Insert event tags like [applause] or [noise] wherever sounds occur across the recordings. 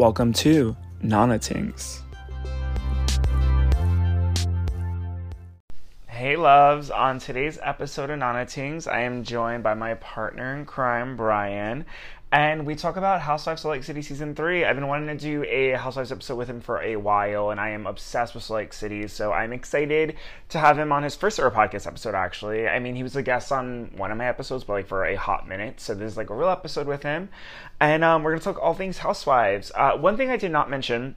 Welcome to Nana Tingz. Hey loves, on today's episode of Nana Tingz, I am joined by my partner in crime, Bryan, and we talk about Housewives of Lake City season three. I've been wanting to do a Housewives episode with him for a while, and I am obsessed with Lake City, so I'm excited to have him on his first ever podcast episode. Actually, I mean, he was a guest on one of my episodes, but like for a hot minute, so this is like a real episode with him, and um, we're gonna talk all things Housewives. Uh, one thing I did not mention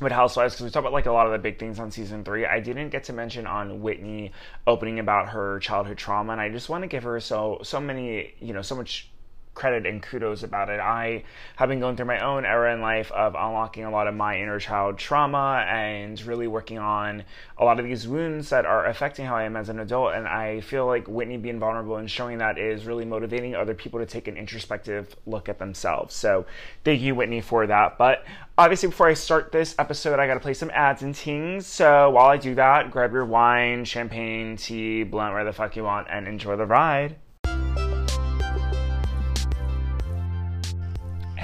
with Housewives because we talked about like a lot of the big things on season three. I didn't get to mention on Whitney opening about her childhood trauma, and I just want to give her so so many you know so much credit and kudos about it. I have been going through my own era in life of unlocking a lot of my inner child trauma and really working on a lot of these wounds that are affecting how I am as an adult. And I feel like Whitney being vulnerable and showing that is really motivating other people to take an introspective look at themselves. So thank you, Whitney, for that. But obviously, before I start this episode, I got to play some ads and tings. So while I do that, grab your wine, champagne, tea, blunt, whatever the fuck you want, and enjoy the ride.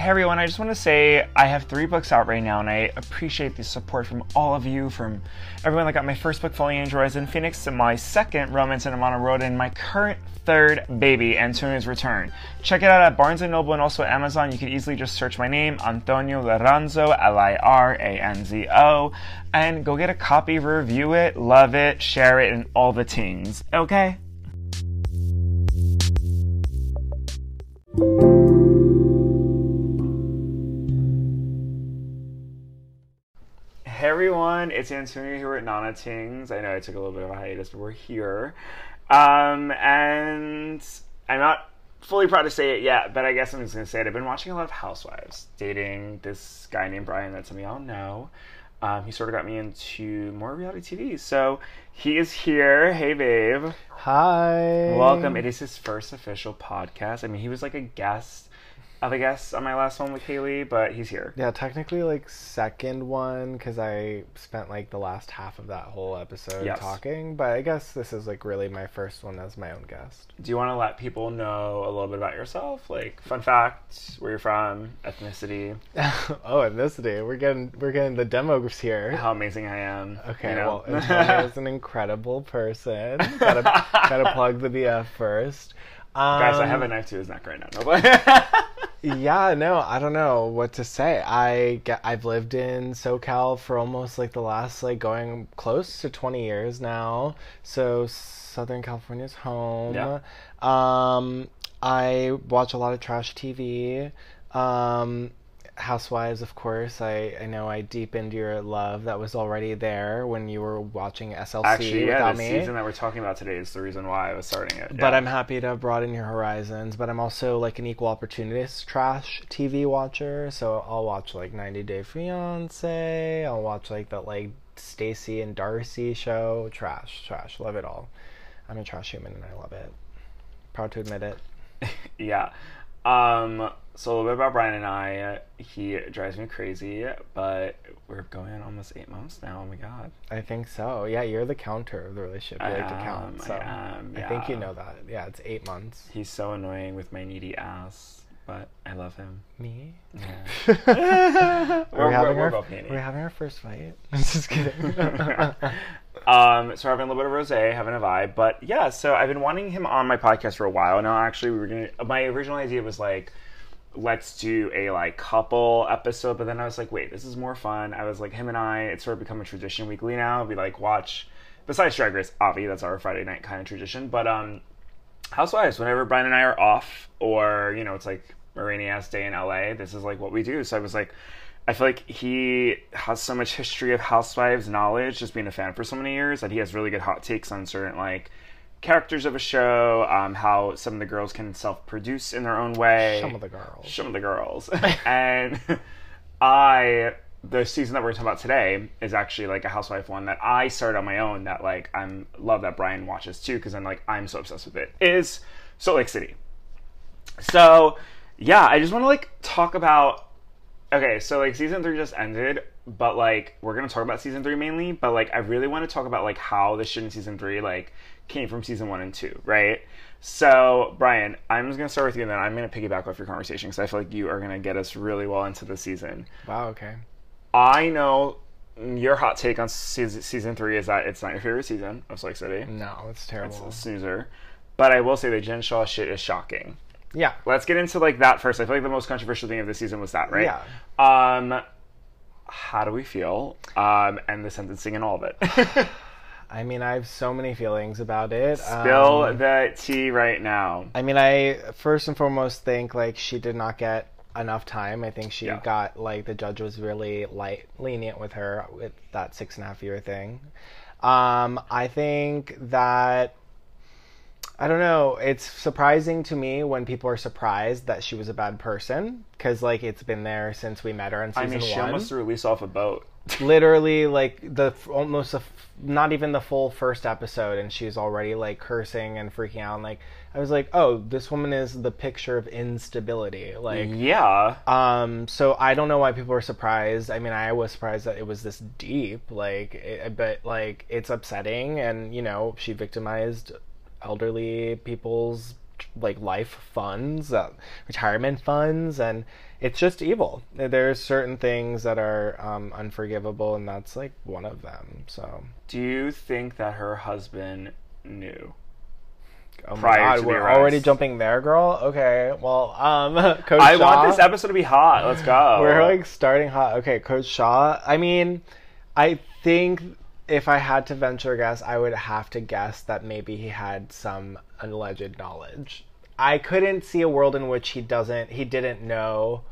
Hey everyone, I just want to say I have three books out right now, and I appreciate the support from all of you, from everyone that got my first book, Falling Angel in Phoenix, to my second, Romance in Amana Road, and my current third, Baby, Antonio's Return. Check it out at Barnes & Noble and also Amazon. You can easily just search my name, Antonio Liranzo, L-I-R-A-N-Z-O, and go get a copy, review it, love it, share it, and all the tings. Okay? Everyone, it's Antonio here at Nana Tingz. I know I took a little bit of a hiatus, but we're here. Um, and I'm not fully proud to say it yet, but I guess I'm just gonna say it. I've been watching a lot of Housewives, dating this guy named Bryan that some of y'all know. Um, he sort of got me into more reality TV. So he is here. Hey, babe. Hi. Welcome. It is his first official podcast. I mean, he was like a guest of a guest on my last one with Kaylee, but he's here. Yeah, technically like second one because I spent like the last half of that whole episode Yes. talking. But I guess this is like really my first one as my own guest. Do you want to let people know a little bit about yourself? Like fun fact, where you're from, ethnicity, [laughs] oh, ethnicity. We're getting we're getting the demos here. how amazing I am. Okay, you know? well, [laughs] Antonio is an incredible person. gotta gotta plug the BF first. Um, Guys, I have a knife to his neck right now. No, but [laughs] Yeah, no, I don't know what to say. I get, I've lived in SoCal for almost like the last like going close to 20 years now. So Southern California's home. Yeah. Um I watch a lot of trash TV. Um Housewives, of course. I, I know I deepened your love that was already there when you were watching SLC actually, yeah, without the me. season that we're talking about today is the reason why I was starting it. But yeah. I'm happy to broaden your horizons. But I'm also like an equal opportunist trash TV watcher. So I'll watch like 90 Day Fiance. I'll watch like that like Stacey and Darcey show. Trash, trash. Love it all. I'm a trash human and I love it. Proud to admit it. [laughs] yeah. Um, so a little bit about Bryan and I. He drives me crazy, but we're going on almost eight months now. Oh my god. I think so. Yeah, you're the counter of the relationship. You I like to count. I So am, I think you know that. Yeah, it's eight months. He's so annoying with my needy ass, but I love him. Me? Yeah. [laughs] Are we having we're our, both needy. are we having our first fight? [laughs] Just kidding. [laughs] Um, so having a little bit of rosé, having a vibe, but yeah. So I've been wanting him on my podcast for a while now. Actually, we were gonna. My original idea was like, let's do a like couple episode, but then I was like, wait, this is more fun. I was like, him and I. It's sort of become a tradition weekly now. We like watch. Besides Drag Race, Avi, that's our Friday night kind of tradition. But um, Housewives, whenever Bryan and I are off, or you know, it's like rainy ass day in LA, this is like what we do. So I was like, I feel like he has so much history of Housewives knowledge, just being a fan for so many years, that he has really good hot takes on certain like characters of a show, um, how some of the girls can self-produce in their own way. Some of the girls. Some of the girls, [laughs] and I the season that we're talking about today is actually like a housewife one that I started on my own that like I'm love that Bryan watches too because I'm like I'm so obsessed with it is Salt Lake City. So yeah, I just want to like talk about okay, so like season three just ended, but like we're gonna talk about season three mainly, but like I really want to talk about like how the shit in season three like came from season one and two, right? So, Bryan, I'm just gonna start with you, and then I'm gonna piggyback off your conversation because I feel like you are gonna get us really well into the season. Wow. Okay. I know your hot take on season, season three is that it's not your favorite season of Lake City. No, it's terrible. It's a snoozer. But I will say the Jen Shah shit is shocking. Yeah. Let's get into like that first. I feel like the most controversial thing of the season was that, right? Yeah. Um, how do we feel? Um, and the sentencing and all of it. [laughs] I mean, I have so many feelings about it. Spill Um, the tea right now. I mean, I first and foremost think like she did not get enough time. I think she Yeah. got like the judge was really light lenient with her with that six and a half year thing. Um, I think that I don't know. It's surprising to me when people are surprised that she was a bad person because like it's been there since we met her in I mean, she one almost threw Lisa off a boat. [laughs] literally like the almost a not even the full first episode and she's already like cursing and freaking out and like i was like oh this woman is the picture of instability like yeah. um so i don't know why people were surprised i mean i was surprised that it was this deep like it, but like it's upsetting and you know she victimized elderly people's like life funds uh, retirement funds and it's just evil there's certain things that are um, unforgivable and that's like one of them so Do you think that her husband knew? oh my Prior god we're already jumping there girl okay well um [laughs] coach I Shah- want this episode to be hot. Let's go. We're like starting hot. Okay, Coach Shah. I mean, I think if I had to venture a guess, I would have to guess that maybe he had some alleged knowledge. I couldn't see a world in which he doesn't, he didn't know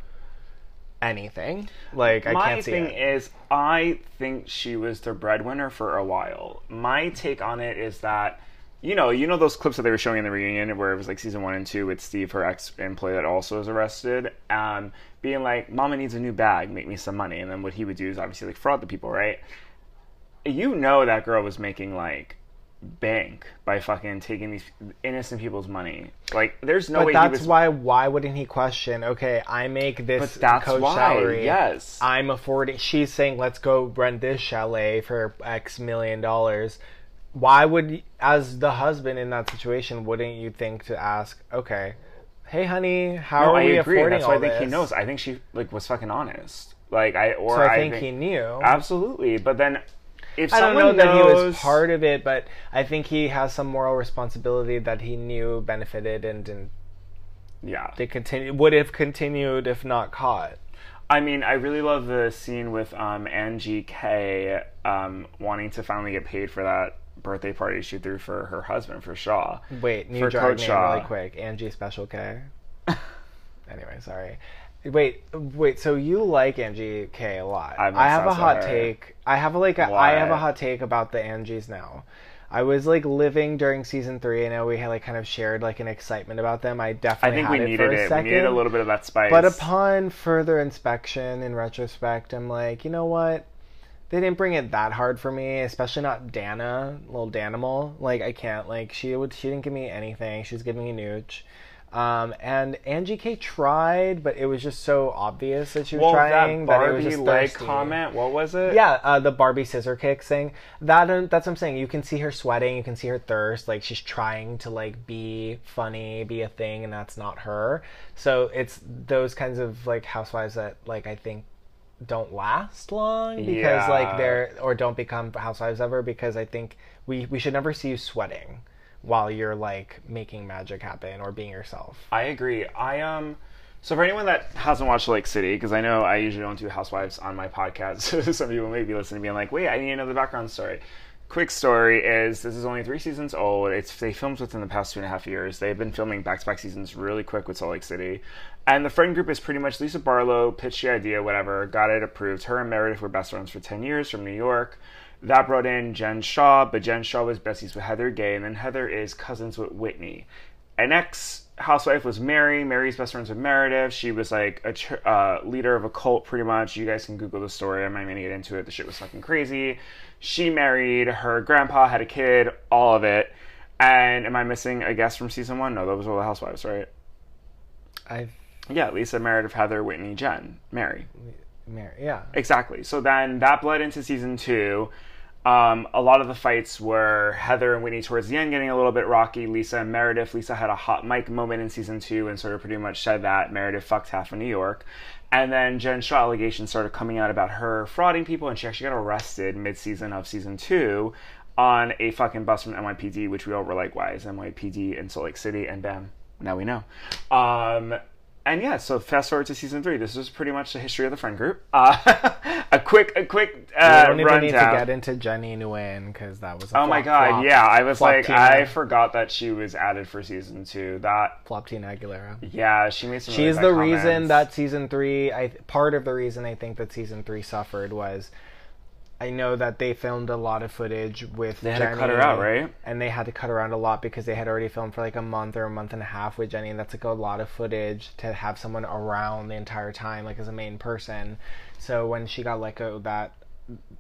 anything. Like I My can't see thing it. is, I think she was the breadwinner for a while. My take on it is that, you know, you know those clips that they were showing in the reunion where it was like season one and two with Steve, her ex employee that also was arrested, um, being like, "Mama needs a new bag, make me some money," and then what he would do is obviously like fraud the people, right? You know that girl was making like bank by fucking taking these innocent people's money. Like, there's no But way that's was. why. Why wouldn't he question? Okay, I make this But that's coach why, salary. yes. I'm affording. She's saying, "Let's go rent this chalet for X million dollars." Why would, as the husband in that situation, wouldn't you think to ask? Okay, hey, honey, how No, are I we agree. affording That's why I all think he knows. I think she like was fucking honest. Like I or So I think, he knew. absolutely. But then if I don't know that he was part of it, but I think he has some moral responsibility that he knew benefited and didn't. yeah. They continue would have continued if not caught. I mean, I really love the scene with um, Angie K um, wanting to finally get paid for that birthday party she threw for her husband for Shah. Wait, new For drag Coach name Shah. really quick. Angie Special K. [laughs] anyway, sorry. Wait, wait. So you like Angie K a lot? I'm I have a hot her. take. I have like a, I have a hot take about the Angies now. I was like living during season three. I know we had like kind of shared like an excitement about them. I definitely I think we it needed a it. second. We needed a little bit of that spice. But upon further inspection, in retrospect, I'm like, you know what? They didn't bring it that hard for me, especially not Dana, little Danimal. Like I can't. Like she would, she didn't give me anything. She was giving me nooch. Um, and Angie K tried, but it was just so obvious that she was well, trying that that, it Barbie was just leg thirsty. comment. What was it? Yeah, uh, the Barbie scissor kicks thing. That uh, that's what I'm saying. You can see her sweating. You can see her thirst. Like she's trying to like be funny, be a thing, and that's not her. So it's those kinds of like housewives that like I think don't last long because Yeah. like they're or don't become housewives ever because I think we we should never see you sweating while you're like making magic happen or being yourself. I agree. I um. So for anyone that hasn't watched Lake City, because I know I usually don't do Housewives on my podcast, [laughs] so some people may be listening, being like, "Wait, I need to know the background story." Quick story is this is only three seasons old. It's they filmed within the past two and a half years. They've been filming back-to-back seasons really quick with Salt Lake City, and the friend group is pretty much Lisa Barlow pitched the idea, whatever, got it approved. Her and Meredith were best friends for ten years from New York. That brought in Jen Shah, but Jen Shah was besties with Heather Gay, and then Heather is cousins with Whitney. An ex housewife was Mary. Mary's best friends with Meredith. She was like a ch- uh, leader of a cult, pretty much. You guys can Google the story. I'm not even gonna get into it. The shit was fucking crazy. She married her grandpa, had a kid, all of it. And am I missing a guest from season one? No, those were all the housewives, right? I've Yeah, Lisa, Meredith, Heather, Whitney, Jen, Mary. Mary, yeah. Exactly. So then that bled into season two. Um, a lot of the fights were Heather and Whitney towards the end getting a little bit rocky. Lisa and Meredith. Lisa had a hot mic moment in season two and sort of pretty much said that Meredith fucked half of New York. And then Jen Shah allegations started coming out about her frauding people, and she actually got arrested mid season of season two on a fucking bus from NYPD, which we all were like, why is NYPD in Salt Lake City? And bam, now we know. Um, and yeah, so fast forward to season three. This is pretty much the history of the friend group. Uh, [laughs] a quick, a quick uh, we don't even need to get into Jenny Nguyen because that was. Oh my god, flop- yeah, I was like, Tina. I forgot that she was added for season two. That, flop Tina Aguilera. yeah, she made some. She's bad the reason that season three. I part of the reason I think that season three suffered was. I know that they filmed a lot of footage with They had to cut her out, right? And they had to cut around a lot because they had already filmed for like a month or a month and a half with Jenny, and that's like a lot of footage to have someone around the entire time, like as a main person. So when she got let go, that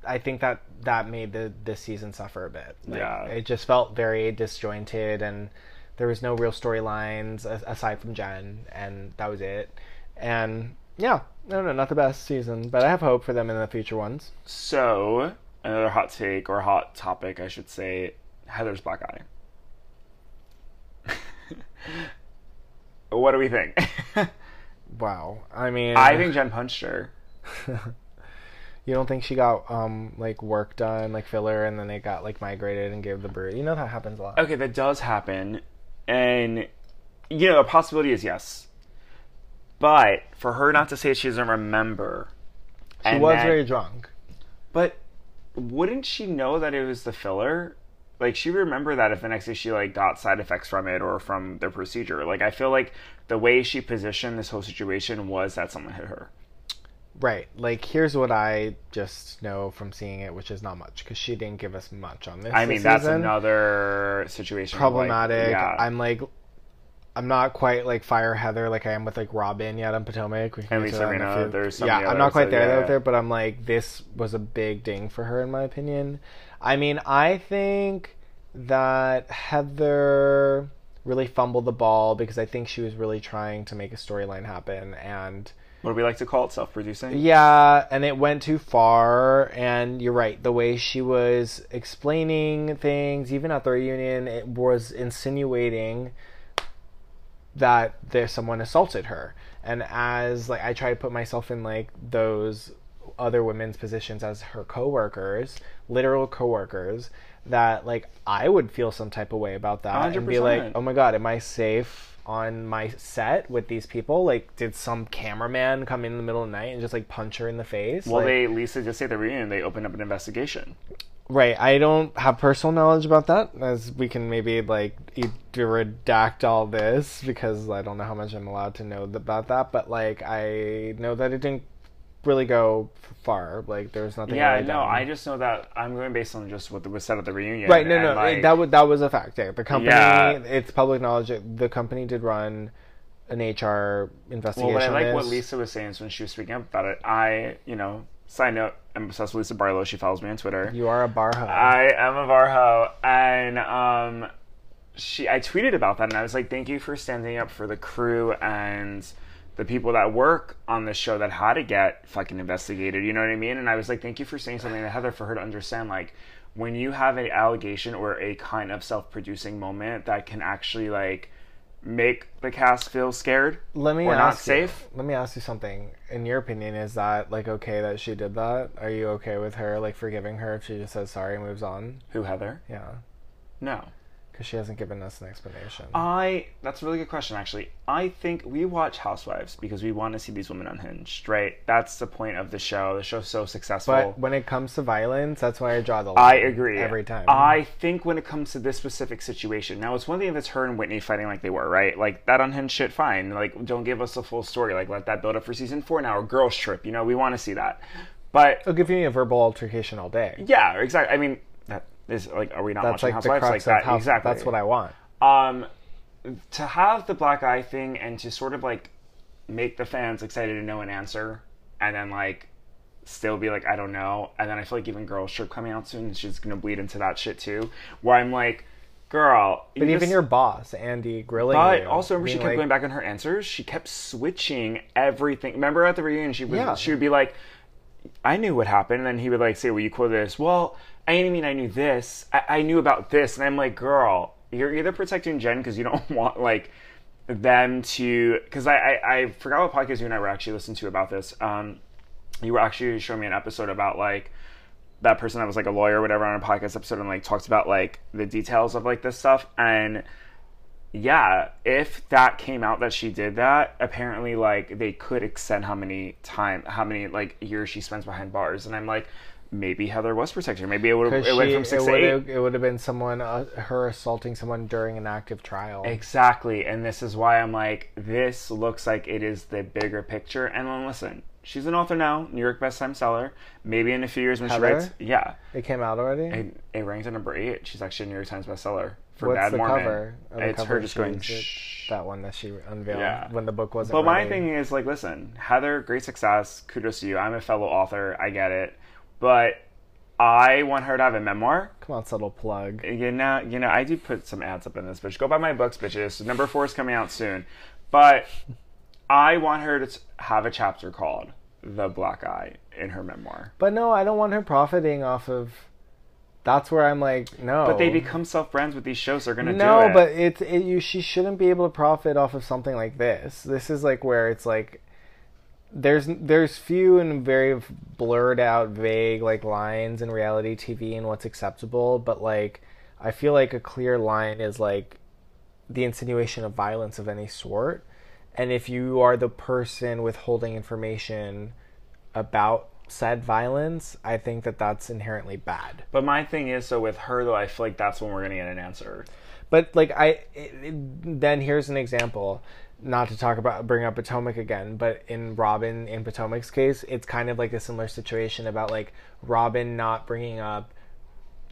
I think that that made the this season suffer a bit. Like, Yeah. it just felt very disjointed, and there was no real storylines aside from Jen, and that was it. And yeah, I no, not the best season, but I have hope for them in the future ones. So another hot take or hot topic, I should say, Heather's black eye. [laughs] what do we think? [laughs] Wow, I mean, I think Jen punched her. [laughs] you don't think she got um like work done, like filler, and then they got like migrated and gave the bird. You know that happens a lot. Okay, that does happen, and you know, a possibility is yes. But for her not to say she doesn't remember, She was then- very drunk. But wouldn't she know that it was the filler? Like she would remember that if the next day she like got side effects from it or from the procedure. Like I feel like the way she positioned this whole situation was that someone hit her. Right. Like, here's what I just know from seeing it, which is not much, because she didn't give us much on this. I mean, this that's season. another situation. of, like, problematic. yeah. I'm like, I'm not quite like Fire Heather like I am with like Robyn yet on Potomac. We can And get to that in a Rinna, few- there's some yeah, I'm not quite there yeah. there, but I'm like, this was a big ding for her in my opinion. I mean, I think that Heather really fumbled the ball because I think she was really trying to make a storyline happen and. what do we like to call it? Self-producing. Yeah, and it went too far. And you're right, the way she was explaining things, even at the reunion, it was insinuating that there's someone assaulted her. And as like I try to put myself in like those other women's positions as her coworkers, literal coworkers, that like I would feel some type of way about that and be like, oh my god, am I safe on my set with these people? Like, did some cameraman come in the middle of the night and just like punch her in the face? Well, Like- they Lisa just say the reunion they opened up an investigation. Right. I don't have personal knowledge about that, as we can maybe like redact all this because I don't know how much I'm allowed to know about that. But like, I know that it didn't really go far. Like, there was nothing. Yeah, really no, done. I just know that I'm going based on just what was said at the reunion. Right. No. No. like, that was that was a fact. Yeah, the company. Yeah. It's public knowledge. The company did run an HR investigation. Well, but I like what. Lisa was saying when she was speaking up about it. I, you know, side note, I'm obsessed with Lisa Barlow. She follows me on Twitter. You are a barhoe. I am a Barhoe, and um, she, I tweeted about that, and I was like, "Thank you for standing up for the crew and the people that work on this show that had to get fucking investigated." You know what I mean? And I was like, "Thank you for saying something to Heather for her to understand, like." When you have an allegation or a kind of self-producing moment that can actually like make the cast feel scared Let me or ask not you- safe, Let me ask you something. In your opinion, is that like okay that she did that? Are you okay with her like forgiving her if she just says sorry and moves on? who Heather? Yeah, No. Because she hasn't given us an explanation. I that's a really good question actually. I think we watch Housewives because we want to see these women unhinged, right? That's the point of the show. The show's so successful. but when it comes to violence, that's why I draw the line. I agree. every time. I think when it comes to this specific situation, now it's one thing if it's her and Whitney fighting like they were, right? Like that unhinged shit, fine. Like don't give us a full story. Like let that build up for season four now. Or girls trip, you know, we want to see that. But It'll give you a verbal altercation all day. yeah, exactly. I mean, that is like, are we not That's watching like Housewives like that? how. exactly. That's what I want. um to have the black eye thing and to sort of like make the fans excited to know an answer and then like still be like i don't know and then i feel like even girl trip coming out soon she's gonna bleed into that shit too where i'm like girl But even just- your boss, Andy, grilling but you. also remember she kept like, going back on her answers she kept switching everything remember at the reunion she was Yeah. she would be like I knew what happened. And he would like say, well, you quoted this. Well, I didn't mean I knew this. I, I knew about this. And I'm like, girl, you're either protecting Jen because you don't [laughs] want like them to, because I, I, I forgot what podcast you and I were actually listening to about this. Um, you were actually showing me an episode about like, that person that was like a lawyer or whatever on a podcast episode and like talked about like the details of like this stuff and yeah, if that came out that she did that, apparently like they could extend how many time how many like years she spends behind bars, and I'm like, maybe Heather was protected. Maybe it would have it went from six it to would eight. have it would have been someone uh, her assaulting someone during an active trial. Exactly, and this is why I'm like, this looks like it is the bigger picture. And then listen, she's an author now, New York best-time seller. Maybe in a few years when Heather? she writes, yeah, It came out already. it, it ranked at number eight. She's actually a New York Times bestseller for What's Bad the Mormon. cover? Oh, the it's cover her just going. Shh. that one that she unveiled Yeah. when the book wasn't. But my thing is like, listen, Heather, great success. Kudos to you. I'm a fellow author. I get it, but I want her to have a memoir. come on, subtle plug. You know, you know, I do put some ads up in this, bitch. Go buy my books, bitches. Number four is coming out soon, but I want her to have a chapter called "The Black Eye" in her memoir. But no, I don't want her profiting off of. That's where I'm like, no. But they become self brands with these shows. They're gonna no, do it. but it's it, you. She shouldn't be able to profit off of something like this. This is like where it's like there's there's few and very blurred out, vague like lines in reality TV and what's acceptable. But like, I feel like a clear line is like the insinuation of violence of any sort. And if you are the person withholding information about said violence, I think that that's inherently bad. But my thing is, so with her though, I feel like that's when we're gonna get an answer. But like I, it, it- then here's an example. Not to talk about bring up Potomac again, but in Robyn in Potomac's case, it's kind of like a similar situation about like Robyn not bringing up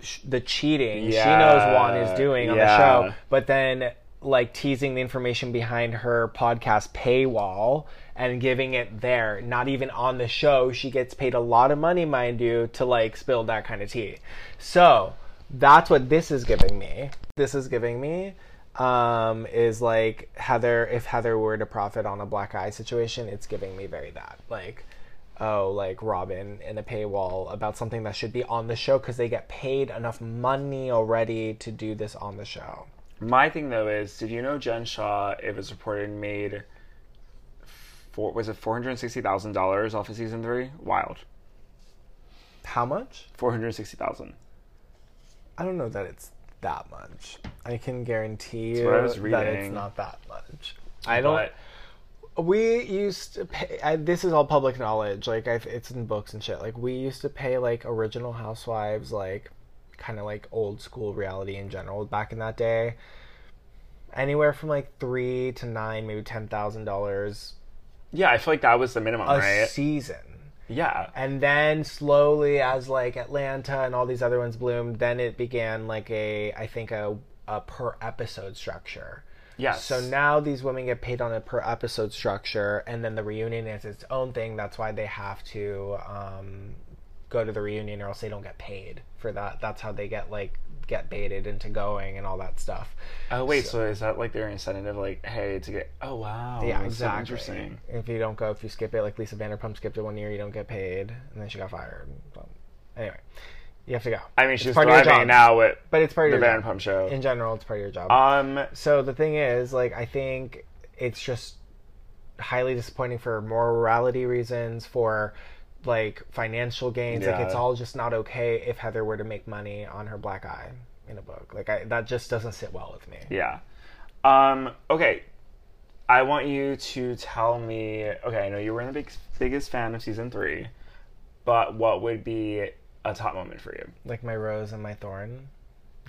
sh- the cheating she knows Juan is doing on Yeah. the show, but then like teasing the information behind her podcast paywall and giving it there, not even on the show. She gets paid a lot of money, mind you, to like spill that kind of tea. So that's what this is giving me. This is giving me um, is like Heather. If Heather were to profit on a black eye situation, it's giving me very that like. Oh, like Robyn in a paywall about something that should be on the show because they get paid enough money already to do this on the show. My thing though is, did you know Jen Shah? It was reported made. Four, was it four hundred sixty thousand dollars off of season three? Wild, How much? four hundred sixty thousand. I don't know that it's that much. I can guarantee you what I was that it's not that much. I don't. But we used to pay. I, this is all public knowledge. Like I've, it's in books and shit. Like we used to pay like original Housewives, like kind of like old school reality in general back in that day. Anywhere from like three to nine, maybe ten thousand dollars yeah, I feel like that was the minimum, a right? season. Yeah, And then slowly, as like Atlanta and all these other ones bloomed, then it began like a, I think a, a per episode structure. yes. So now these women get paid on a per episode structure, and then the reunion is its own thing. That's why they have to um, go to the reunion, or else they don't get paid for that. That's how they get like get baited into going and all that stuff. Oh wait, so, is that like their incentive? Like, hey, to get? Oh wow, yeah, that's so exactly. interesting. If you don't go, if you skip it, like Lisa Vanderpump skipped it one year, you don't get paid, and then she got fired. So, anyway, you have to go. I mean, It's she's part of your thriving job. now with but it's part the of your job. Vanderpump show. In general, it's part of your job. um, So the thing is, like, I think it's just highly disappointing for morality reasons, for like financial gains. Like, it's all just not okay if Heather were to make money on her black eye in a book. Like, I, that just doesn't sit well with me. Yeah. Um, okay. I want you to tell me. Okay, I know you were the big, biggest fan of season three, but what would be a top moment for you? Like my rose and my thorn,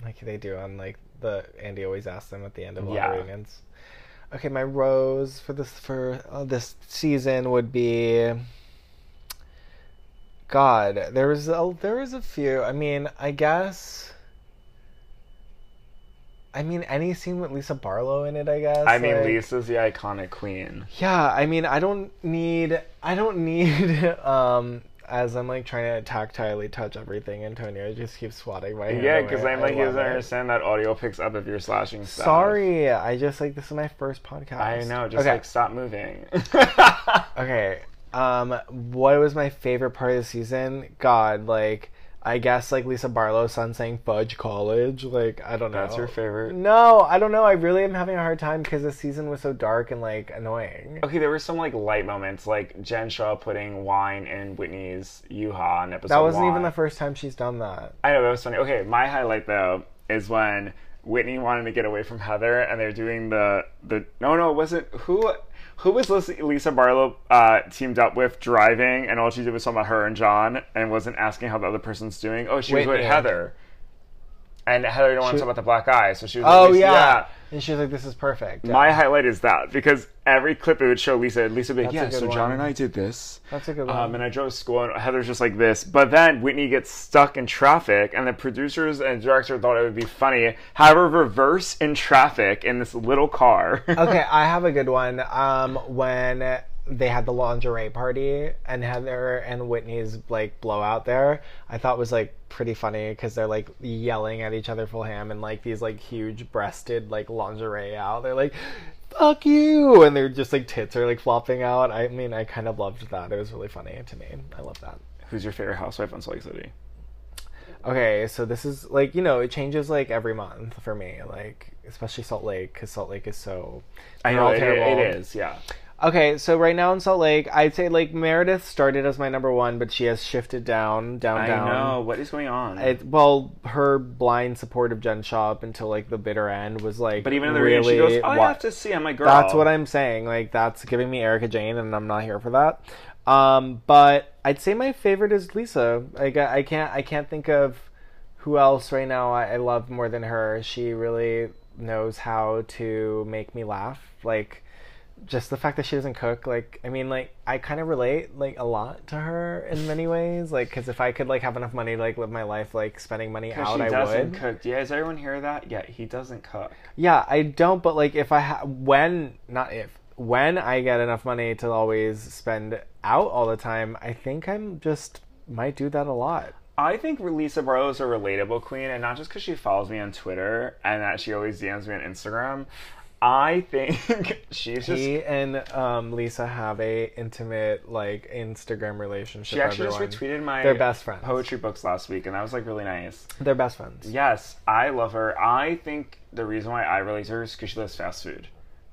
like they do on like the Andy always asks them at the end of all Yeah. the reunions. Okay, my rose for this for uh, this season would be. God, there was a there was a few. I mean, I guess. I mean, any scene with Lisa Barlow in it, I guess. I mean, like- Lisa's the iconic queen. Yeah, I mean, I don't need, I don't need, [laughs] um, as I'm like trying to tactilely touch everything, Antonio just keeps swatting my hand. Yeah, because I'm like, he doesn't it. understand that audio picks up if you're slashing stuff. Sorry, I just like this is my first podcast. I know. Just okay. like stop moving. [laughs] okay. Um, what was my favorite part of the season? God, like I guess like Lisa Barlow's son saying "fudge college." Like I don't know. That's your favorite? No, I don't know. I really am having a hard time because the season was so dark and like annoying. Okay, there were some like light moments, like Jen Shah putting wine in Whitney's U-Haul in episode That wasn't one. even the first time she's done that. I know that was funny. Okay, my highlight though is when Whitney wanted to get away from Heather, and they're doing the the no no it wasn't who who was Lisa, Lisa Barlow uh, teamed up with driving, and all she did was talk about her and John, and wasn't asking how the other person's doing. Oh, she was with Whitney. Heather, and Heather didn't want to talk about the black eye, so she was. Like, Oh Lisa. yeah. and she was like, "This is perfect." Yeah. My highlight is that because every clip it would show Lisa, and Lisa would be like, That's a "Yeah, good so John one. and I did this." That's a good one. Um, and I drove to school, and Heather's just like this. But then Whitney gets stuck in traffic, and the producers and director thought it would be funny. Have her reverse in traffic in this little car. [laughs] okay, I have a good one. Um, when they had the lingerie party and Heather and Whitney's like blowout there, I thought was like pretty funny because they're like yelling at each other full ham and like these like huge breasted like lingerie out. They're like, "Fuck you!" and they're just like tits are like flopping out. I mean, I kind of loved that. It was really funny to me. I love that. Who's your favorite housewife on Salt Lake City? Okay, so this is like you know it changes like every month for me, like especially Salt Lake because Salt Lake is so. I know all it, terrible. it is. Yeah. Okay, so right now in Salt Lake, I'd say like Meredith started as my number one, but she has shifted down, down, down. I down. know what is going on. It, well, her blind support of Jen Shah up until like the bitter end was like. but even in the really she goes, "Oh, I wa- have to see." I'm like, "Girl." That's what I'm saying. Like that's giving me Erika Jayne, and I'm not here for that. Um, but I'd say my favorite is Lisa. Like I, I can't, I can't think of who else right now I, I love more than her. She really knows how to make me laugh. Like just the fact that she doesn't cook. Like I mean, like I kind of relate like a lot to her in many ways. Like because if I could like have enough money to like live my life like spending money out, she I doesn't would. cook. Yeah, does everyone hear that? Yeah, he doesn't cook. Yeah, I don't, but like if I ha- when not if when I get enough money to always spend out all the time, I think I'm just might do that a lot. I think Lisa Barlow is a relatable queen, and not just because she follows me on Twitter and that she always DMs me on Instagram. I think [laughs] she's just. he and um, Lisa have a intimate like Instagram relationship. she actually everyone. just retweeted my They're best friends. poetry books last week, and that was like really nice. They're best friends. Yes, I love her. I think the reason why I relate to her is because she loves fast food,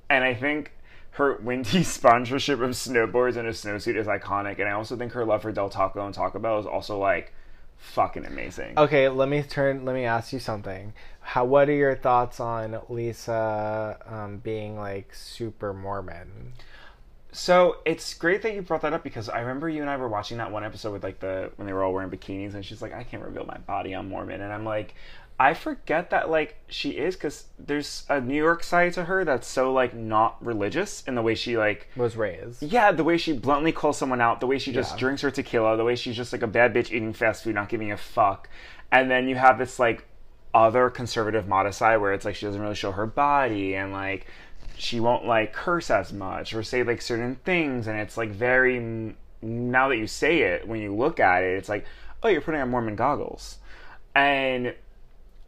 and I think her Wendy [laughs] sponsorship of snowboards and a snowsuit is iconic, and I also think her love for Del Taco and Taco Bell is also like fucking amazing. Okay, let me turn. Let me ask you something. How? What are your thoughts on Lisa um, being like super Mormon? So it's great that you brought that up because I remember you and I were watching that one episode with like the when they were all wearing bikinis and she's like, I can't reveal my body, I'm Mormon, and I'm like, I forget that like she is because there's a New York side to her that's so like not religious in the way she like Was raised. yeah the way she bluntly calls someone out, the way she just Yeah. drinks her tequila, the way she's just like a bad bitch eating fast food, not giving a fuck, and then you have this like other conservative modest side where it's like she doesn't really show her body and like she won't like curse as much or say like certain things. And it's like very now that you say it when you look at it it's like oh you're putting on mormon goggles. And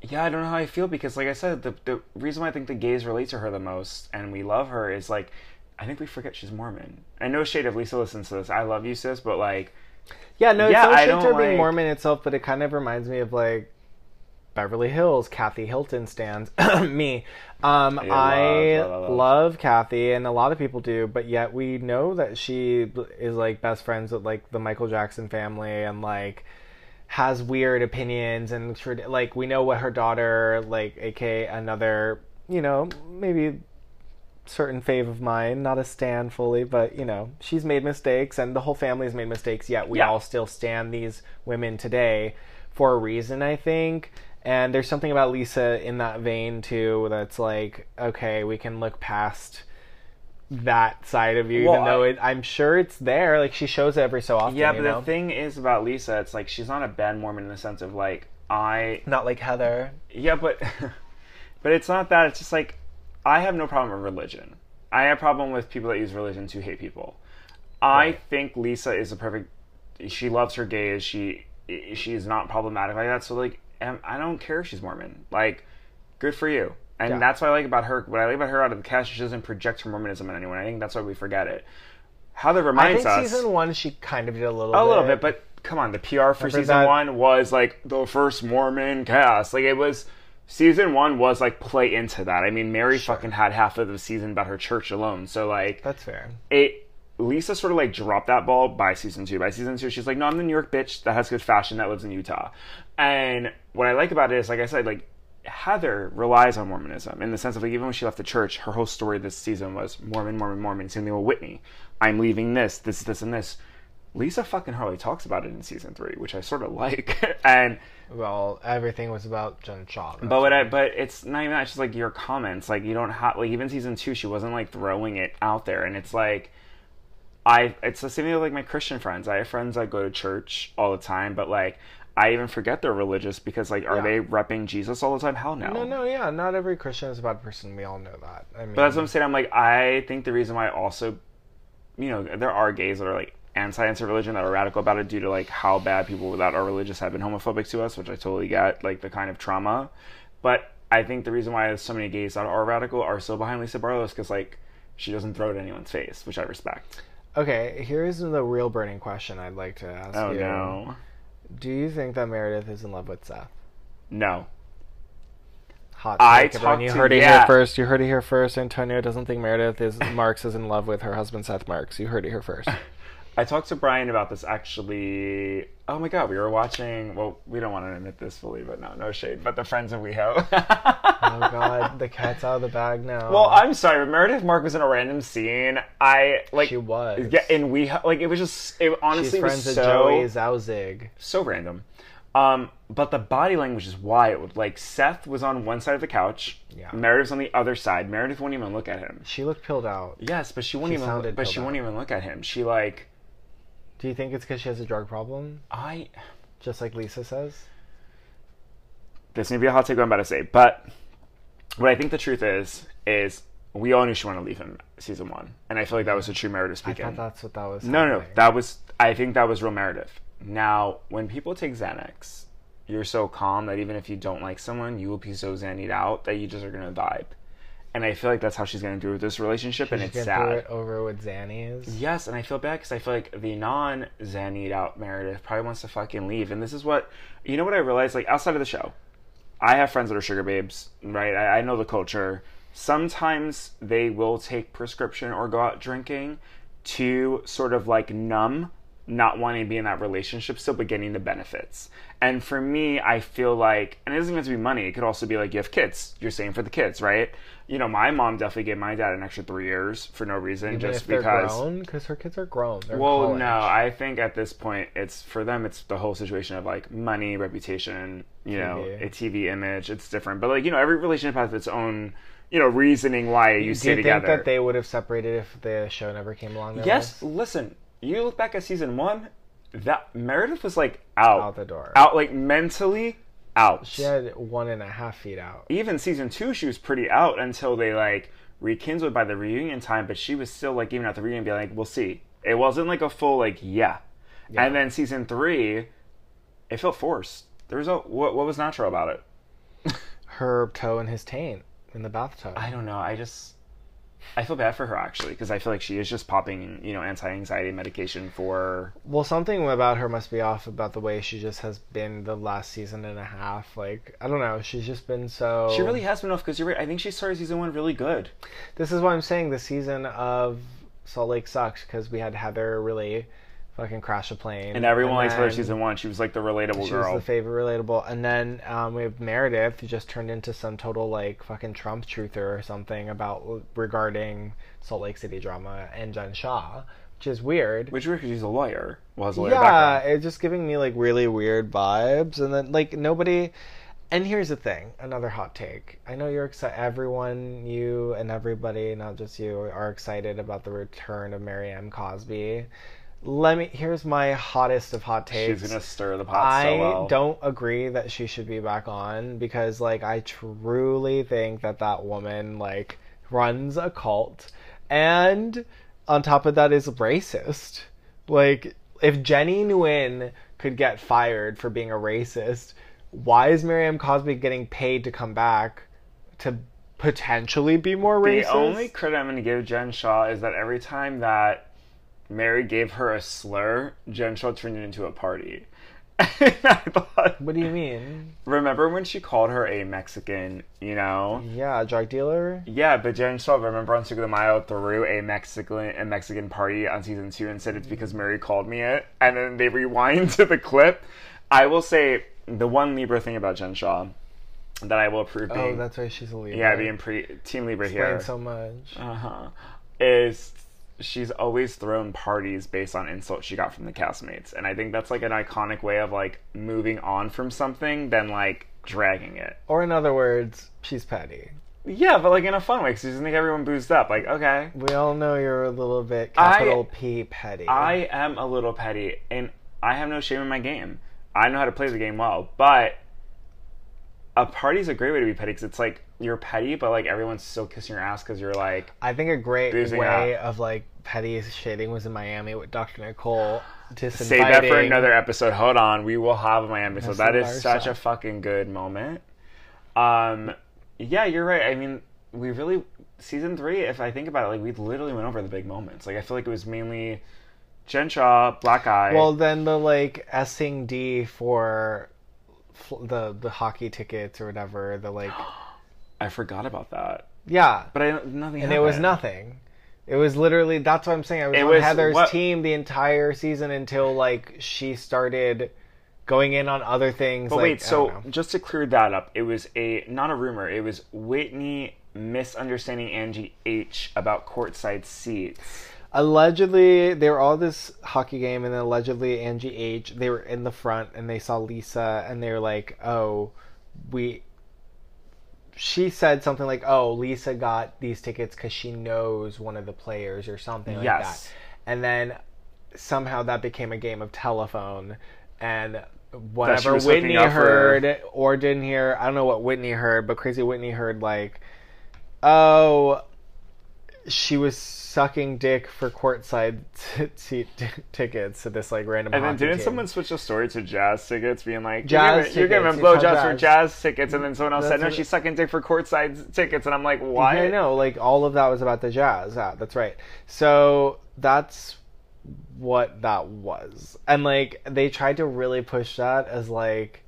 yeah i don't know how i feel because like i said the, the reason why i think the gays relate to her the most and we love her is like i think we forget she's mormon. And no shade if lisa listens to this. I love you sis but like Yeah, no, Yeah, it's no shade to her being like- Mormon itself, but it kind of reminds me of like Beverly Hills, Kathy Hilton stands [coughs] me. Um, I love, love, love, love. Kathy, and a lot of people do, but yet we know that she is like best friends with like the Michael Jackson family, and like has weird opinions, and like we know what her daughter, like, aka another, you know, maybe certain fave of mine, not a stan fully, but you know, she's made mistakes and the whole family's made mistakes, yet we Yeah. all still stand these women today for a reason, I think. And there's something about Lisa in that vein too that's like, okay, we can look past that side of you, Well, even though I- it, I'm sure it's there. Like she shows it every so often. yeah you but know? the thing is about lisa it's like she's not a bad mormon in the sense of like i not like Heather. Yeah, but [laughs] but it's not that. It's just like I have no problem with religion. I have a problem with people that use religion to hate people. I think Lisa is a perfect. She loves her gays. She she is not problematic like that. So like, um, I don't care if she's Mormon. Like, good for you. And Yeah. that's what I like about her. What I like about her out of the cast, she doesn't project her Mormonism on anyone. I think that's why we forget it. Heather I reminds us. I think us season one she kind of did a little a bit. little bit, but come on, the PR for Remember season that- one was like the first Mormon cast. Like it was season one was like play into that. I mean, Mary fucking had half of the season about her church alone. So like that's fair. it Lisa sort of like dropped that ball by season two. By season two, she's like, No, I'm the New York bitch that has good fashion that lives in Utah. And what I like about it is, like I said, like Heather relies on Mormonism in the sense of like even when she left the church, her whole story this season was Mormon, Mormon, Mormon. Same thing with Whitney. I'm leaving this, this, this, and this. Lisa fucking Harley talks about it in season three, which I sort of like. [laughs] and Well, everything was about Jen Shah. but what. I, but it's not even that. It's just like your comments. Like you don't have like even season two, she wasn't like throwing it out there, and it's like I. It's the same thing with like my Christian friends. I have friends that go to church all the time, but like I even forget they're religious because like are Yeah. they repping Jesus all the time? Hell no. No, no, yeah. Not every Christian is a bad person. We all know that. I mean, But that's what I'm saying. I'm like I think the reason why also, you know, there are gays that are like anti anti religion that are radical about it due to like how bad people that are religious have been homophobic to us, which I totally get, like the kind of trauma. But I think the reason why there's so many gays that are radical are so behind Lisa Barlow's because like she doesn't throw it in anyone's face, which I respect. Okay, here's the real burning question I'd like to ask Oh you. no, Do you think that Meredith is in love with Seth? no. Hot I talked You to- heard it yeah. here first. You heard it here first. Antonio doesn't think Meredith is Marks is in love with her husband Seth Marks. You heard it here first. [laughs] I talked to Bryan about this actually. Oh my god, we were watching. Well, we don't want to admit this fully, but no, no shade. But the Friends of WeHo. [laughs] oh God, the [laughs] cat's out of the bag now. Well, I'm sorry, but Meredith Mark was in a random scene. I like. She was. Yeah, and we like it was just it honestly She's friends was so Joey Zauzig. so random. Um, but the body language is wild. Like Seth was on one side of the couch, Yeah. Meredith's on the other side. Meredith wouldn't even look at him. She looked pilled out. Yes, but she wouldn't She even. sounded But she pilled wouldn't even look at him. She like Do you think it's because she has a drug problem, I. just like Lisa says? This may be a hot take what I'm about to say, but what I think the truth is is we all knew she wanted to leave him season one, and I feel like that was a true Meredith I speaking. thought that's what that was. No, no, no. That was. I think that was real Meredith. Now, when people take Xanax, you're so calm that even if you don't like someone, you will be so xannied out that you just are gonna vibe. And I feel like that's how she's gonna do with this relationship, and it's sad. it over with Zannies. Yes, and I feel bad because I feel like the non xannied out Meredith probably wants to fucking leave. And this is what you know. What I realized, like outside of the show, I have friends that are sugar babes, right? I, I know the culture. Sometimes they will take prescription or go out drinking to sort of like numb not wanting to be in that relationship still, but getting the benefits. And for me, I feel like, and it doesn't even have to be money. It could also be like you have kids. You're saying for the kids, right? You know, my mom definitely gave my dad an extra three years for no reason, Even just because. because her kids are grown. They're Well, no, I think at this point, it's for them. It's the whole situation of like money, reputation, you know, a TV image. It's different, but like you know, every relationship has its own, you know, reasoning why you Do stay you together. think that they would have separated if the show never came along? yes, listen. You look back at season one, that Meredith was like out, out the door. out like mentally out. She had one and a half feet out. even season two, she was pretty out until they like rekindled by the reunion time. But she was still like even at the reunion, being like, "We'll see." It wasn't like a full like yeah. Yeah. And then season three, it felt forced. There was a what, what was natural about it. Her toe and his taint in the bathtub. I don't know. I just I feel bad for her actually because I feel like she is just popping you know anti anxiety medication for Well, something about her must be off about the way she just has been the last season and a half. Like, I don't know. She's just been so. She really has been off because you're right. I think she started season one really good. This is why I'm saying the season of Salt Lake sucks because we had Heather really fucking crash a plane. And everyone likes her season one. She was like the relatable She girl. was the favorite relatable. And then um, we have Meredith, who just turned into some total, like, fucking Trump truther or something about regarding Salt Lake City drama and Jen Shah, which is weird. Which weird because she's a lawyer. Well, has a lawyer yeah, background. it's just giving me like really weird vibes, and then like nobody. And here's the thing, another hot take. I know you're excited. Everyone, you and everybody, not just you, are excited about the return of Mary M. Cosby. Let me. Here's my hottest of hot takes. She's gonna stir the pot I so well. don't agree that she should be back on because like I truly think that that woman like runs a cult and on top of that is racist. Like if Jenny Nguyen could get fired for being a racist, why is Mary M. Cosby getting paid to come back to potentially be more racist? The only credit I'm going to give Jen Shah is that every time that Mary gave her a slur, Jen Shah turned it into a party. And [laughs] I thought, What do you mean? remember when she called her a Mexican, you know? Yeah, a drug dealer. Yeah, but Jen Shah, remember on Cinco de Mayo, threw a Mexican a Mexican party on season two and said it's because Mary called me it, and then they rewind [laughs] to the clip. I will say the one Libra thing about Jen Shah that I will approve Oh, being that's why She's a Libra. yeah being pre Team Libra here Explains so much. uh huh is she's always thrown parties based on insults she got from the castmates, and I think that's like an iconic way of like moving on from something than like dragging it. Or in other words, she's petty. Yeah, but like in a fun way, because she doesn't think everyone boozed up. Like, okay, We all know you're a little bit capital P petty. I am a little petty, and I have no shame in my game. I know how to play the game well, but a party's a great way to be petty because it's like you're petty, but like everyone's still kissing your ass because you're like, I think a great way of like petty shading was in Miami with Dr. Nicole. Save that for another episode. Hold on, we will have a Miami So That is such a fucking good moment. Um, yeah, you're right. I mean, we really season three. If I think about it, like we literally went over the big moments. Like I feel like it was mainly Jen Shah, Black Eye. Well, then the like Essing D for the the hockey tickets or whatever. The like [gasps] I forgot about that, yeah, but I nothing. and it was happened. nothing. It was literally that's what I'm saying. I was It on was Heather's what- team the entire season until like she started going in on other things. But like, wait, I so know. just to clear that up, it was a not a rumor. It was Whitney misunderstanding Angie H about courtside seats. Allegedly they were all this hockey game, and then allegedly Angie H. They were in the front, and they saw Lisa, and they were like, "Oh, we." She said something like, "Oh, Lisa got these tickets because she knows one of the players or something like Yes. that," and then somehow that became a game of telephone, and whatever Whitney heard or didn't hear, I don't know what Whitney heard, but Crazy Whitney heard like, "Oh, she was sucking dick for courtside [laughs] t- t- tickets to this like random. And then didn't team. someone switch the story to jazz tickets, being like, Jazz "You're giving, you're tickets, giving you saw blowjobs for jazz. jazz tickets," and then someone else That's said, "No, she's sucking dick for courtside tickets," and I'm like, "Why?" Yeah, I know. Like all of that was about the jazz. Yeah, that's right. So that's what that was, and like they tried to really push that as like.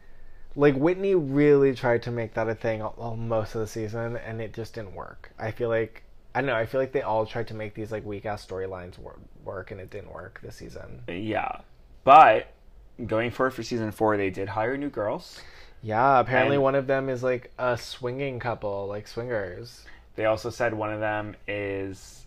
Like Whitney really tried to make that a thing all, all- most of the season, and it just didn't work. I feel like I don't know. I feel like they all tried to make these like weak ass storylines work, work, and it didn't work this season. Yeah, but going forward for season four, they did hire new girls. Yeah, apparently And- one of them is like a swinging couple, like swingers. They also said one of them is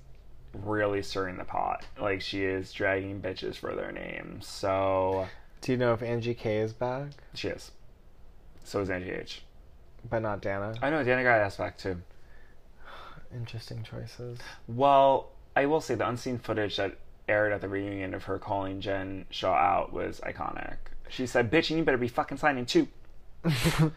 really stirring the pot, like she is dragging bitches for their names. So Do you know if Angie K is back, she is. So is Angie H. but not Dana? I know Dana got asked back too. Interesting choices. Well, I will say the unseen footage that aired at the reunion of her calling Jen Shah out was iconic. She said, "Bitch, and you better be fucking signing too." [laughs]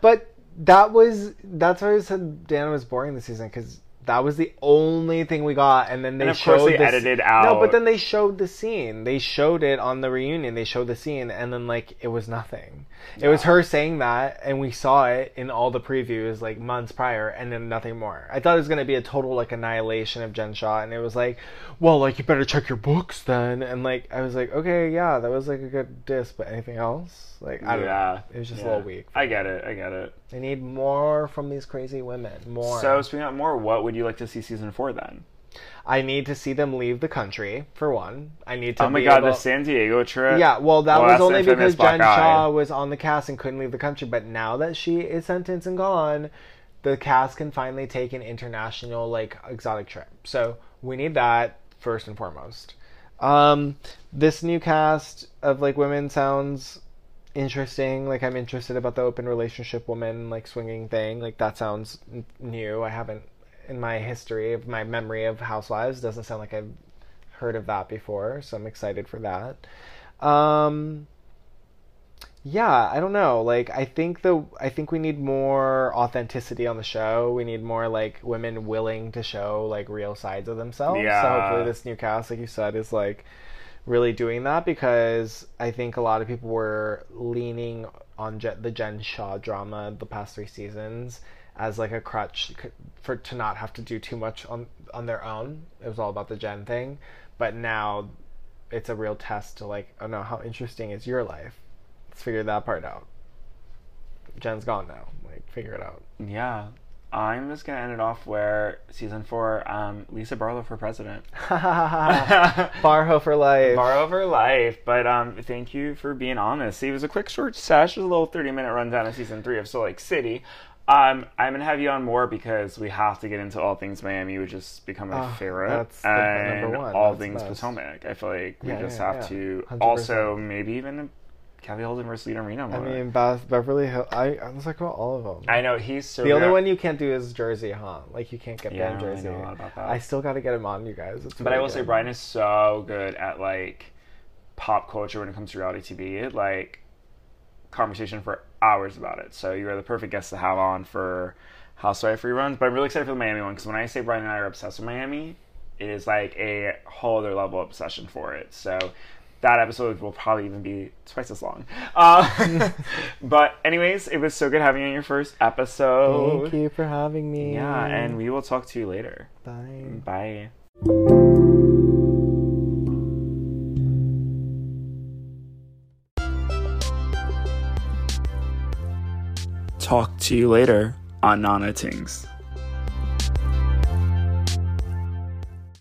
But that was that's why I said Dana was boring this season because that was the only thing we got, and then they And of showed course they this- edited out. No, but then they showed the scene. They showed it on the reunion. They showed the scene, and then like it was nothing. It was her saying that, and we saw it in all the previews like months prior, and then nothing more. I thought it was gonna be a total like annihilation of Jen Shah, and it was like, well, like you better check your books then, and like I was like, okay, yeah, that was like a good diss, but anything else? Like I don't yeah, know. It was just yeah. a little weak. I get it. I get it. They need more from these crazy women. More. So speaking of more, what would you like to see season four then? I need to see them leave the country for one. I need to. oh my god, able- the San Diego trip. Yeah, well, that Well, was only because Jen. Shah was on the cast and couldn't leave the country. But now that she is sentenced and gone, the cast can finally take an international, like, exotic trip. So we need that first and foremost. Um, this new cast of like women sounds interesting. Like I'm interested about the open relationship woman like swinging thing. Like that sounds new. I haven't in my history of my memory of Housewives doesn't sound like I've heard of that before. So I'm excited for that. Um, yeah, I don't know. Like I think the I think we need more authenticity on the show. We need more like women willing to show like real sides of themselves. Yeah. So hopefully this new cast, like you said, is like really doing that because I think a lot of people were leaning on Je- the Jen Shah drama the past three seasons as like a crutch for to not have to do too much on on their own. It was all about the Jen thing, but now it's a real test to like, oh no, how interesting is your life? Let's figure that part out. Jen's gone now. Like, figure it out. Yeah. I'm just gonna end it off where season four, um, Lisa Barlow for president. [laughs] Barhoe for life. Barlow for life. But um, thank you for being honest. It was a quick, short sash, was a little 30 minute rundown of season three of Salt Lake City. Um, I'm gonna have you on more because we have to get into all things Miami, which has become my Oh, favorite, that's the and number one. all That's things best. Potomac. I feel like we Yeah, just yeah, have yeah. to 100%. also maybe even Kathy Hilton versus Lisa Rinna I mean, Beth, Beverly Hills. I, I was like about all of them. I know he's so the only one you can't do is Jersey, huh? Like you can't get Yeah, I really Jersey. know a lot about that. I still got to get him on, you guys. It's But I really will say. Bryan is so good at like pop culture when it comes to reality TV. Like conversation for hours about it. So you are the perfect guest to have on for Housewife reruns. But I'm really excited for the Miami one because when I say Bryan and I are obsessed with Miami, it is like a whole other level of obsession for it. So that episode will probably even be twice as long. Uh, [laughs] but anyways, it was so good having you on your first episode. Thank you for having me. Yeah, and we will talk to you later. bye. Bye. Talk to you later on Nana Tingz.